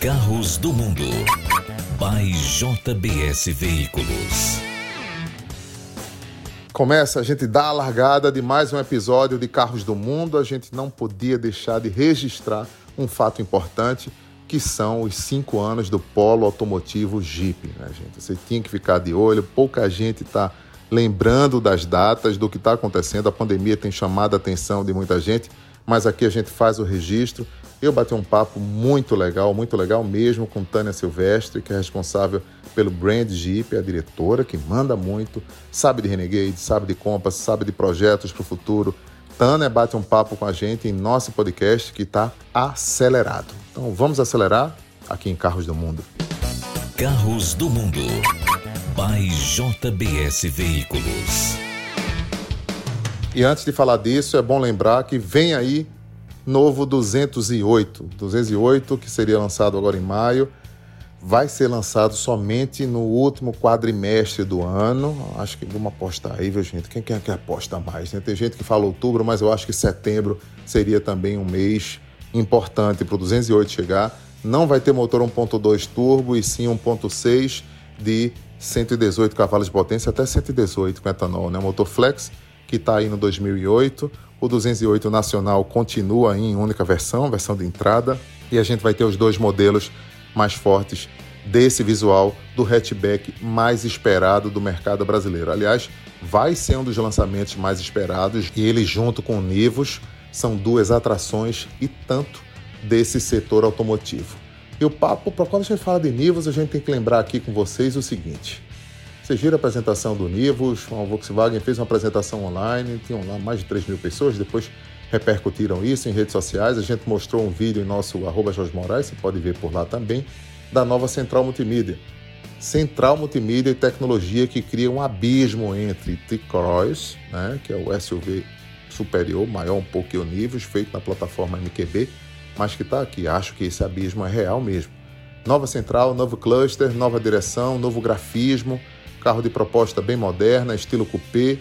Carros do Mundo. By JBS Veículos. Começa, a gente dá a largada de mais um episódio de Carros do Mundo. A gente não podia deixar de registrar um fato importante, que são os cinco anos do polo automotivo Jeep, né, gente? Você tinha que ficar de olho, pouca gente está lembrando das datas, do que está acontecendo. A pandemia tem chamado a atenção de muita gente, mas aqui a gente faz o registro. Eu bati um papo muito legal, muito legal mesmo, com Tânia Silvestre, que é responsável pelo brand Jeep, a diretora, que manda muito, sabe de Renegade, sabe de Compass, sabe de projetos para o futuro. Tânia bate um papo com a gente em nosso podcast que está acelerado. Então vamos acelerar aqui em Carros do Mundo. Carros do Mundo. By JBS Veículos. E antes de falar disso, é bom lembrar que vem aí novo 208. 208 que seria lançado agora em maio, vai ser lançado somente no último quadrimestre do ano. Acho que vamos apostar aí, viu, gente? Quem quer que aposta mais? Né? Tem gente que fala outubro, mas eu acho que setembro seria também um mês importante para o 208 chegar. Não vai ter motor 1.2 turbo e sim 1.6 de 118 cavalos de potência até 118 com etanol, né? Motor flex que está aí no 2008. O 208 nacional continua em única versão, versão de entrada, e a gente vai ter os dois modelos mais fortes desse visual do hatchback mais esperado do mercado brasileiro. Aliás, vai ser um dos lançamentos mais esperados e ele junto com o Nivus são duas atrações e tanto desse setor automotivo. E o papo, para quando a gente fala de Nivus, a gente tem que lembrar aqui com vocês o seguinte: vocês a apresentação do Nivus, a Volkswagen fez uma apresentação online, tinham lá mais de 3 mil pessoas, depois repercutiram isso em redes sociais. A gente mostrou um vídeo em nosso arroba Jorge Moraes, você pode ver por lá também, da nova Central Multimídia. Central Multimídia e tecnologia que cria um abismo entre T-Cross, né, que é o SUV superior, maior um pouco que o Nivus, feito na plataforma MQB, mas que está aqui. Acho que esse abismo é real mesmo. Nova central, novo cluster, nova direção, novo grafismo, carro de proposta bem moderna, estilo coupé,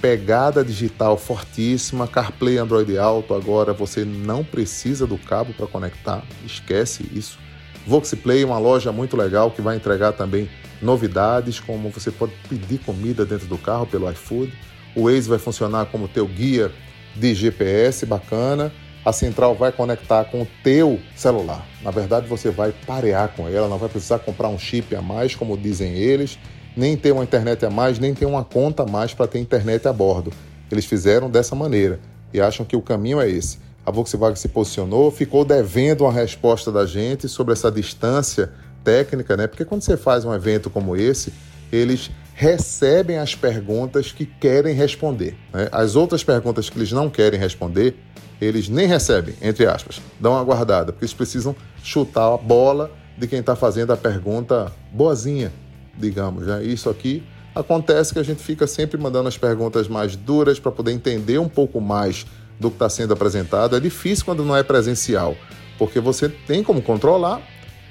pegada digital fortíssima, CarPlay Android Auto. Agora você não precisa do cabo para conectar, esquece isso. Voxplay, uma loja muito legal que vai entregar também novidades, como você pode pedir comida dentro do carro pelo iFood. O Waze vai funcionar como teu guia de GPS, bacana a central vai conectar com o teu celular. Na verdade, você vai parear com ela, não vai precisar comprar um chip a mais, como dizem eles, nem ter uma internet a mais, nem ter uma conta a mais para ter internet a bordo. Eles fizeram dessa maneira e acham que o caminho é esse. A Volkswagen se posicionou, ficou devendo uma resposta da gente sobre essa distância técnica, né? Porque quando você faz um evento como esse, eles recebem as perguntas que querem responder. Né? As outras perguntas que eles não querem responder, eles nem recebem, entre aspas, dão uma guardada, porque eles precisam chutar a bola de quem está fazendo a pergunta boazinha, digamos. Né? Isso aqui acontece que a gente fica sempre mandando as perguntas mais duras para poder entender um pouco mais do que está sendo apresentado. É difícil quando não é presencial, porque você tem como controlar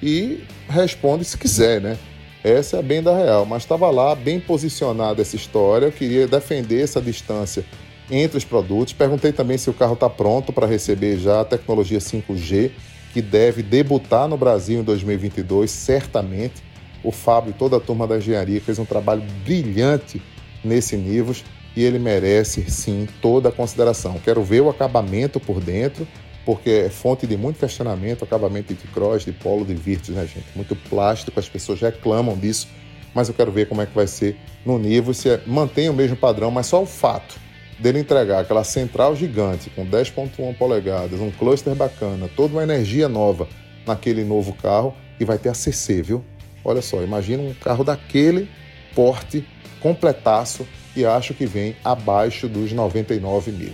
e responde se quiser, né? Essa é a bem da real, mas estava lá bem posicionada essa história, eu queria defender essa distância entre os produtos. Perguntei também se o carro está pronto para receber já a tecnologia 5G, que deve debutar no Brasil em 2022, certamente. O Fábio e toda a turma da engenharia fez um trabalho brilhante nesse Nivus e ele merece sim toda a consideração. Quero ver o acabamento por dentro, porque é fonte de muito questionamento, acabamento de cross, de polo, de Virtus, né, gente? Muito plástico, as pessoas reclamam disso, mas eu quero ver como é que vai ser no Nivus, se é, mantém o mesmo padrão, mas só o fato dele entregar aquela central gigante com 10.1 polegadas, um cluster bacana, toda uma energia nova naquele novo carro e vai ter a CC, viu? Olha só, imagina um carro daquele porte, completaço e acho que vem abaixo dos 99 mil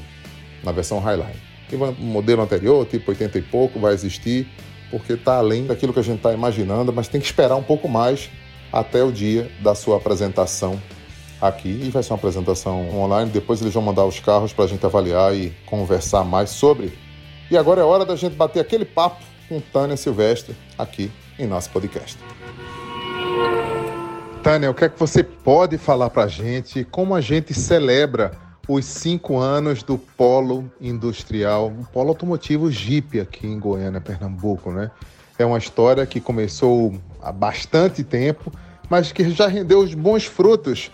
na versão Highline. E o modelo anterior, tipo 80 e pouco, vai existir porque está além daquilo que a gente está imaginando, mas tem que esperar um pouco mais até o dia da sua apresentação aqui e vai ser uma apresentação online. Depois eles vão mandar os carros para a gente avaliar e conversar mais sobre. E agora é hora da gente bater aquele papo com Tânia Silvestre aqui em nosso podcast. Tânia, o que é que você pode falar para a gente? Como a gente celebra os cinco anos do polo industrial, um polo automotivo Jeep aqui em Goiânia, Pernambuco, né? É uma história que começou há bastante tempo, mas que já rendeu os bons frutos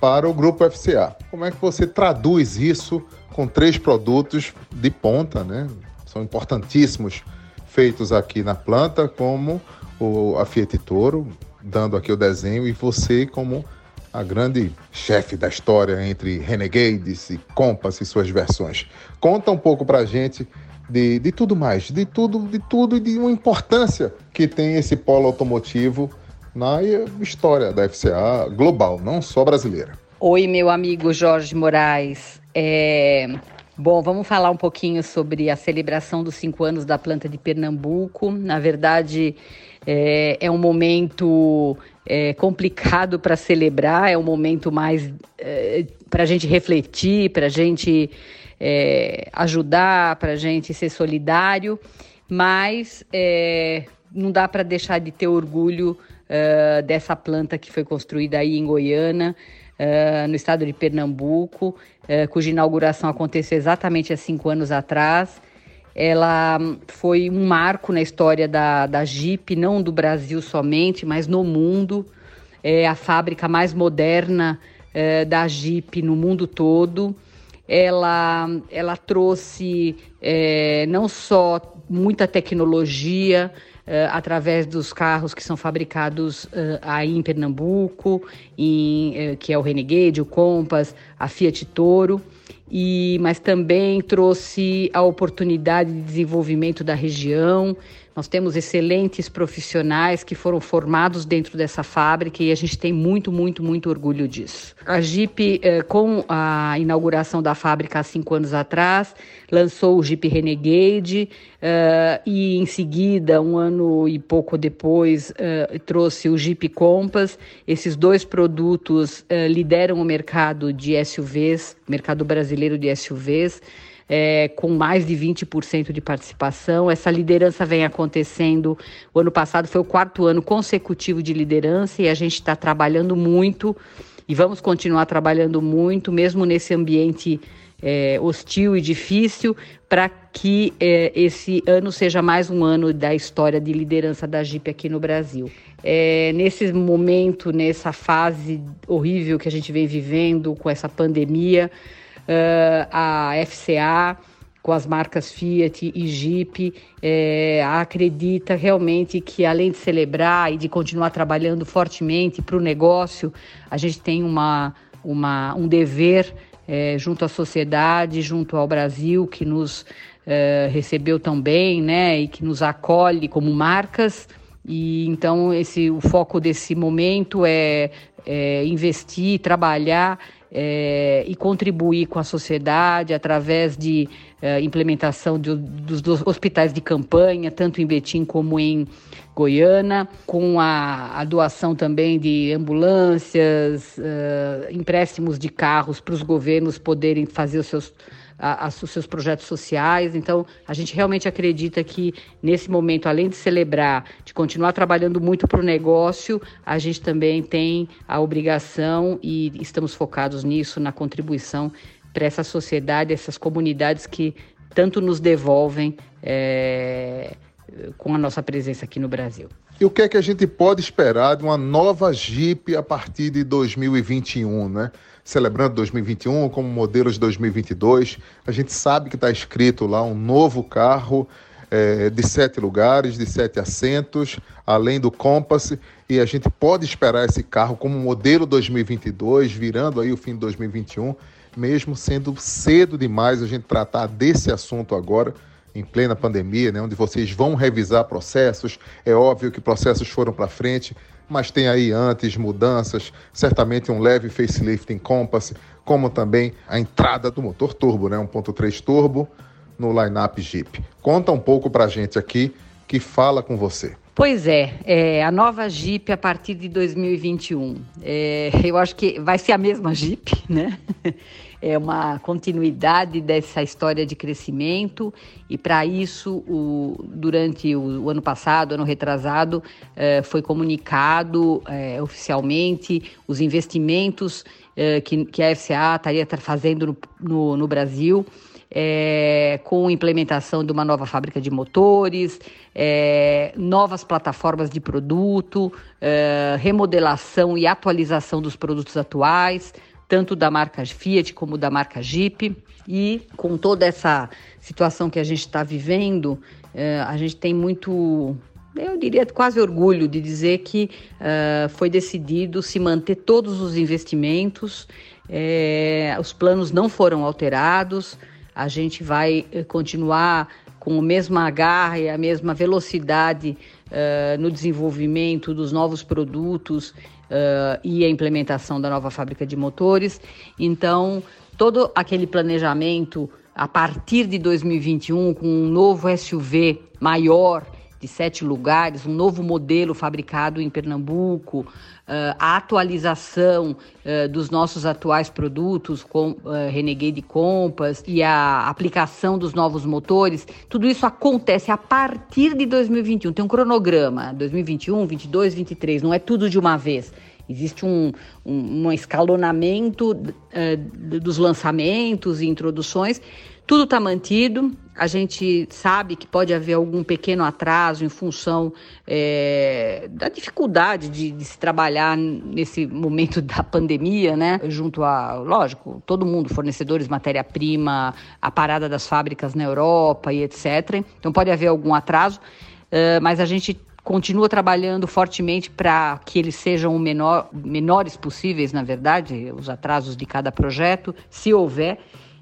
para o grupo FCA. Como é que você traduz isso com três produtos de ponta, né? São importantíssimos feitos aqui na planta, como o, a Fiat Toro, dando aqui o desenho, e você como a grande chefe da história entre Renegades e Compass e suas versões. Conta um pouco para a gente de, de tudo mais, de tudo, de tudo e de uma importância que tem esse polo automotivo na história da FCA global, não só brasileira. Oi, meu amigo Jorge Moraes. É... Bom, vamos falar um pouquinho sobre a celebração dos cinco anos da planta de Pernambuco. Na verdade, é, é um momento é, complicado para celebrar, é um momento mais é, para a gente refletir, para a gente é, ajudar, para a gente ser solidário, mas é, não dá para deixar de ter orgulho uh, dessa planta que foi construída aí em Goiânia, uh, no estado de Pernambuco, uh, cuja inauguração aconteceu exatamente há cinco anos atrás. Ela foi um marco na história da, da Jeep, não do Brasil somente, mas no mundo. É a fábrica mais moderna da Jeep no mundo todo ela, ela trouxe é, não só muita tecnologia, Uh, através dos carros que são fabricados uh, aí em Pernambuco, em, uh, que é o Renegade, o Compass, a Fiat Toro, e, mas também trouxe a oportunidade de desenvolvimento da região, nós temos excelentes profissionais que foram formados dentro dessa fábrica e a gente tem muito, muito, muito orgulho disso. A Jeep, eh, com a inauguração da fábrica há cinco anos atrás, lançou o Jeep Renegade eh, e, em seguida, um ano e pouco depois, eh, trouxe o Jeep Compass. Esses dois produtos lideram o mercado de SUVs, mercado brasileiro de SUVs é, com mais de 20% de participação. Essa liderança vem acontecendo. O ano passado foi o quarto ano consecutivo de liderança e a gente está trabalhando muito e vamos continuar trabalhando muito, mesmo nesse ambiente é, hostil e difícil, para que é, esse ano seja mais um ano da história de liderança da Jeep aqui no Brasil. É, nesse momento, nessa fase horrível que a gente vem vivendo com essa pandemia, a FCA, com as marcas Fiat e Jeep, é, acredita realmente que além de celebrar e de continuar trabalhando fortemente para o negócio, a gente tem uma, uma, um dever é, junto à sociedade, junto ao Brasil, que nos é, recebeu tão bem, né, e que nos acolhe como marcas. E então esse o foco desse momento é, é investir, trabalhar é, e contribuir com a sociedade através de é, implementação de, dos, dos, hospitais de campanha, tanto em Betim como em Goiânia, com a, a doação também de ambulâncias, é, empréstimos de carros para os governos poderem fazer os seus a, a, os seus projetos sociais. Então, a gente realmente acredita que nesse momento, além de celebrar, de continuar trabalhando muito para o negócio, a gente também tem a obrigação e estamos focados nisso, na contribuição para essa sociedade, essas comunidades que tanto nos devolvem é, com a nossa presença aqui no Brasil. E o que é que a gente pode esperar de uma nova Jeep a partir de 2021, né? Celebrando 2021 como modelo de 2022. A gente sabe que está escrito lá um novo carro é, de sete lugares, de sete assentos, além do Compass, e a gente pode esperar esse carro como modelo 2022, virando aí o fim de 2021, mesmo sendo cedo demais a gente tratar desse assunto agora em plena pandemia, né, onde vocês vão revisar processos. É óbvio que processos foram para frente, mas tem aí antes mudanças, certamente um leve facelift em Compass, como também a entrada do motor turbo, né, 1.3 turbo no lineup Jeep. Conta um pouco para a gente aqui que fala com você. Pois é, é, a nova Jeep a partir de 2021. É, eu acho que vai ser a mesma Jeep, né? É uma continuidade dessa história de crescimento e para isso, o, durante o, o, ano passado, ano retrasado, é, foi comunicado é, oficialmente os investimentos é, que, que a FCA estaria fazendo no, no, no Brasil é, com implementação de uma nova fábrica de motores, é, novas plataformas de produto, é, remodelação e atualização dos produtos atuais, tanto da marca Fiat como da marca Jeep. E com toda essa situação que a gente está vivendo, é, a gente tem muito eu diria quase orgulho de dizer que uh, foi decidido se manter todos os investimentos, é, os planos não foram alterados, a gente vai eh, continuar com o mesmo agarra e a mesma velocidade uh, no desenvolvimento dos novos produtos uh, e a implementação da nova fábrica de motores. Então, todo aquele planejamento a partir de 2021 com um novo SUV maior de sete lugares, um novo modelo fabricado em Pernambuco, uh, a atualização uh, dos nossos atuais produtos, com uh, Renegade Compass e a aplicação dos novos motores, tudo isso acontece a partir de 2021. Tem um cronograma, 2021, 22, 23, não é tudo de uma vez. Existe um, um, um escalonamento uh, dos lançamentos e introduções. Tudo está mantido. A gente sabe que pode haver algum pequeno atraso em função é, da dificuldade de, de, se trabalhar nesse momento da pandemia, né? Junto a, lógico, todo mundo, fornecedores, matéria-prima, a parada das fábricas na Europa e etc. Então pode haver algum atraso, uh, mas a gente continua trabalhando fortemente para que eles sejam menor, menores possíveis, na verdade, os atrasos de cada projeto, se houver.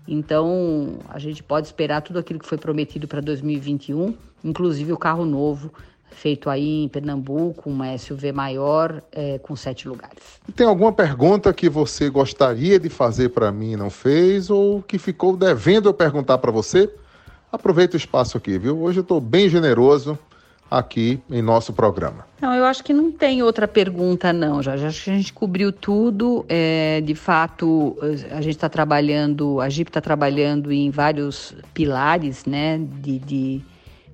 Então, a gente pode esperar tudo aquilo que foi prometido para 2021, inclusive o carro novo feito aí em Pernambuco, uma SUV maior é, com sete lugares. Tem alguma pergunta que você gostaria de fazer para mim e não fez ou que ficou devendo eu perguntar para você? Aproveita o espaço aqui, viu? Hoje eu estou bem generoso aqui em nosso programa. Não, eu acho que não tem outra pergunta, não, Jorge. Acho que a gente cobriu tudo. É, de fato, a gente está trabalhando, a GIP está trabalhando em vários pilares, né, de, de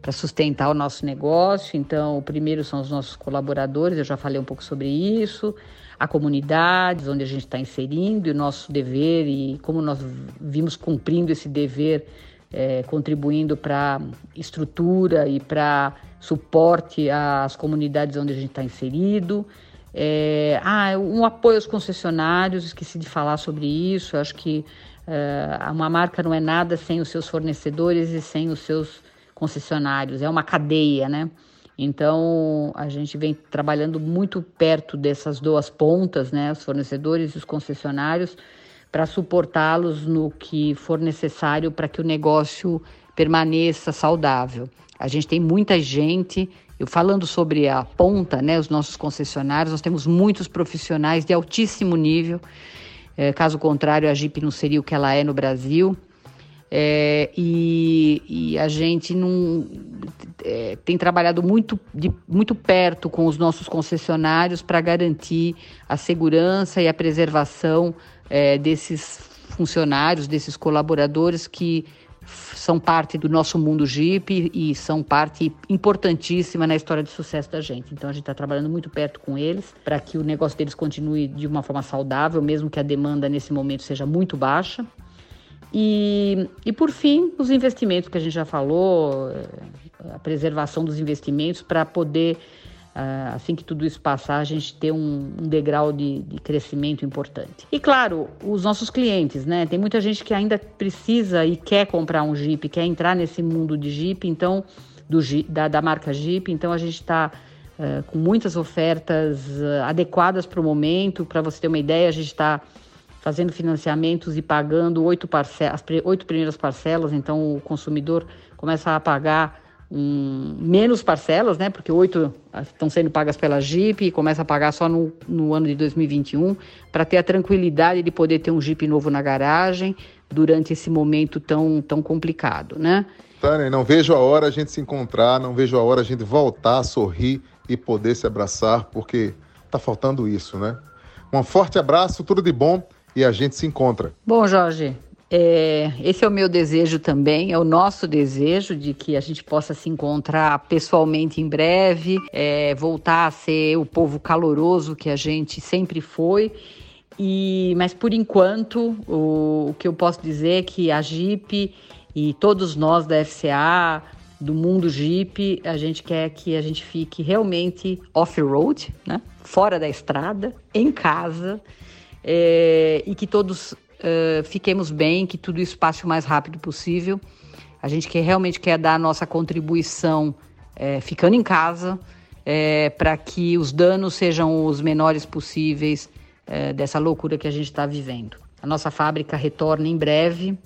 para sustentar o nosso negócio. Então, o primeiro são os nossos colaboradores, eu já falei um pouco sobre isso, a comunidade, onde a gente está inserindo, e o nosso dever e como nós vimos cumprindo esse dever é, contribuindo para estrutura e para suporte às comunidades onde a gente está inserido. É, ah, um apoio aos concessionários, esqueci de falar sobre isso. Acho que é, uma marca não é nada sem os seus fornecedores e sem os seus concessionários, é uma cadeia, né? Então a gente vem trabalhando muito perto dessas duas pontas, né? Os fornecedores e os concessionários para suportá-los no que for necessário para que o negócio permaneça saudável. A gente tem muita gente, eu falando sobre a ponta, né, os nossos concessionários, nós temos muitos profissionais de altíssimo nível. É, caso contrário, a Jeep não seria o que ela é no Brasil. É, e, e, a gente não, é, tem trabalhado muito, de, muito perto com os nossos concessionários para garantir a segurança e a preservação é, desses funcionários, desses colaboradores que são parte do nosso mundo Jeep e são parte importantíssima na história de sucesso da gente. Então a gente está trabalhando muito perto com eles para que o negócio deles continue de uma forma saudável, mesmo que a demanda nesse momento seja muito baixa. E, e por fim, os investimentos que a gente já falou, é, a preservação dos investimentos para poder assim que tudo isso passar, a gente ter um, um degrau de, de, crescimento importante. E claro, os nossos clientes, né? Tem muita gente que ainda precisa e quer comprar um Jeep, quer entrar nesse mundo de Jeep, então, do, da, da marca Jeep, então a gente está uh, ah, com muitas ofertas uh, adequadas para o momento. Para você ter uma ideia, a gente está fazendo financiamentos e pagando oito parcelas, as oito primeiras parcelas, então o consumidor começa a pagar um, menos parcelas, né? Porque oito estão sendo pagas pela Jeep e começa a pagar só no, no ano de 2021, para ter a tranquilidade de poder ter um Jeep novo na garagem durante esse momento tão, tão complicado, né? Tânia, não vejo a hora a gente se encontrar, não vejo a hora a gente voltar a sorrir e poder se abraçar, porque tá faltando isso, né? Um forte abraço, tudo de bom e a gente se encontra. Bom, Jorge, é, esse é o meu desejo também, é o nosso desejo de que a gente possa se encontrar pessoalmente em breve, é, voltar a ser o povo caloroso que a gente sempre foi. E, mas por enquanto, o, o que eu posso dizer é que a Jeep E todos nós da FCA, do mundo Jeep, a gente quer que a gente fique realmente off-road, né? fora da estrada, em casa, é, e que todos uh, fiquemos bem, que tudo isso passe o mais rápido possível. A gente quer, realmente quer dar a nossa contribuição é, ficando em casa, é, para que os danos sejam os menores possíveis dessa loucura que a gente está vivendo. A nossa fábrica retorna em breve,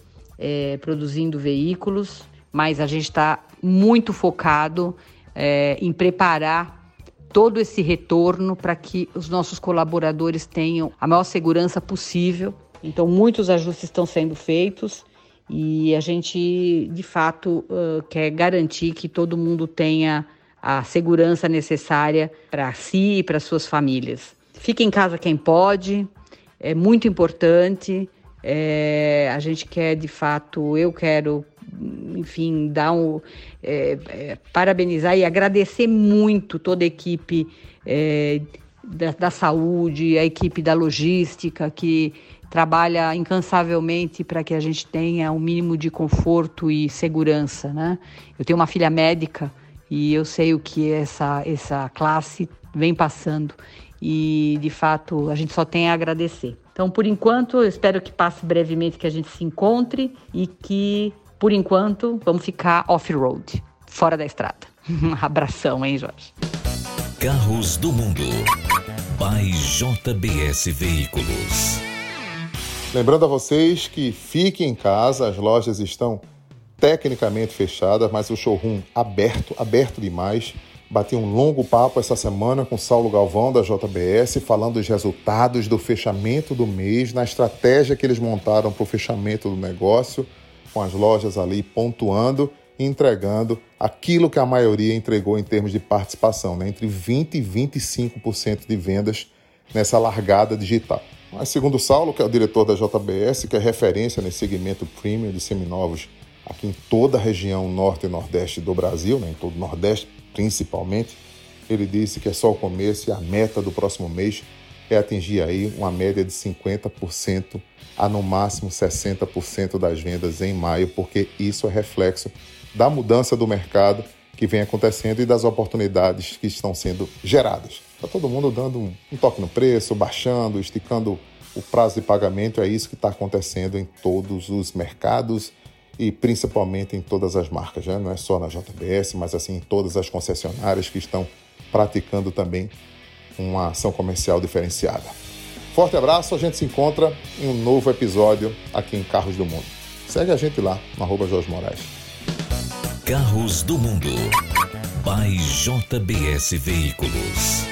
produzindo veículos, mas a gente está muito focado é, em preparar todo esse retorno para que os nossos colaboradores tenham a maior segurança possível. Então, muitos ajustes estão sendo feitos e a gente, de fato, quer garantir que todo mundo tenha a segurança necessária para si e para suas famílias. Fique em casa quem pode, é muito importante. É, a gente quer, de fato, eu quero enfim, dar um, é, é, parabenizar e agradecer muito toda a equipe é, da, da, saúde, a equipe da logística que trabalha incansavelmente para que a gente tenha um mínimo de conforto e segurança, né? Eu tenho uma filha médica e eu sei o que essa essa classe vem passando e de fato a gente só tem a agradecer. Então, por enquanto, eu espero que passe brevemente que a gente se encontre e que por enquanto, vamos ficar off-road, fora da estrada. Um abração, hein, Jorge? Carros do Mundo. By JBS Veículos. Lembrando a vocês que fiquem em casa, as lojas estão tecnicamente fechadas, mas o showroom aberto, aberto demais. Bati um longo papo essa semana com Saulo Galvão da JBS, falando dos resultados do fechamento do mês, na estratégia que eles montaram para o fechamento do negócio com as lojas ali pontuando e entregando aquilo que a maioria entregou em termos de participação, né? entre 20% e 25% de vendas nessa largada digital. Mas segundo Saulo, que é o diretor da JBS, que é referência nesse segmento premium de seminovos aqui em toda a região norte e nordeste do Brasil, né? em todo o nordeste principalmente, ele disse que é só o começo e a meta do próximo mês é atingir aí uma média de 50% a no máximo 60% das vendas em maio, porque isso é reflexo da mudança do mercado que vem acontecendo e das oportunidades que estão sendo geradas. Está todo mundo dando um toque no preço, baixando, esticando o prazo de pagamento. É isso que está acontecendo em todos os mercados e principalmente em todas as marcas, né? não é só na JBS, mas assim em todas as concessionárias que estão praticando também uma ação comercial diferenciada. Forte abraço, a gente se encontra em um novo episódio aqui em Carros do Mundo. Segue a gente lá, no arroba Jorge Moraes. Carros do Mundo, by JBS Veículos.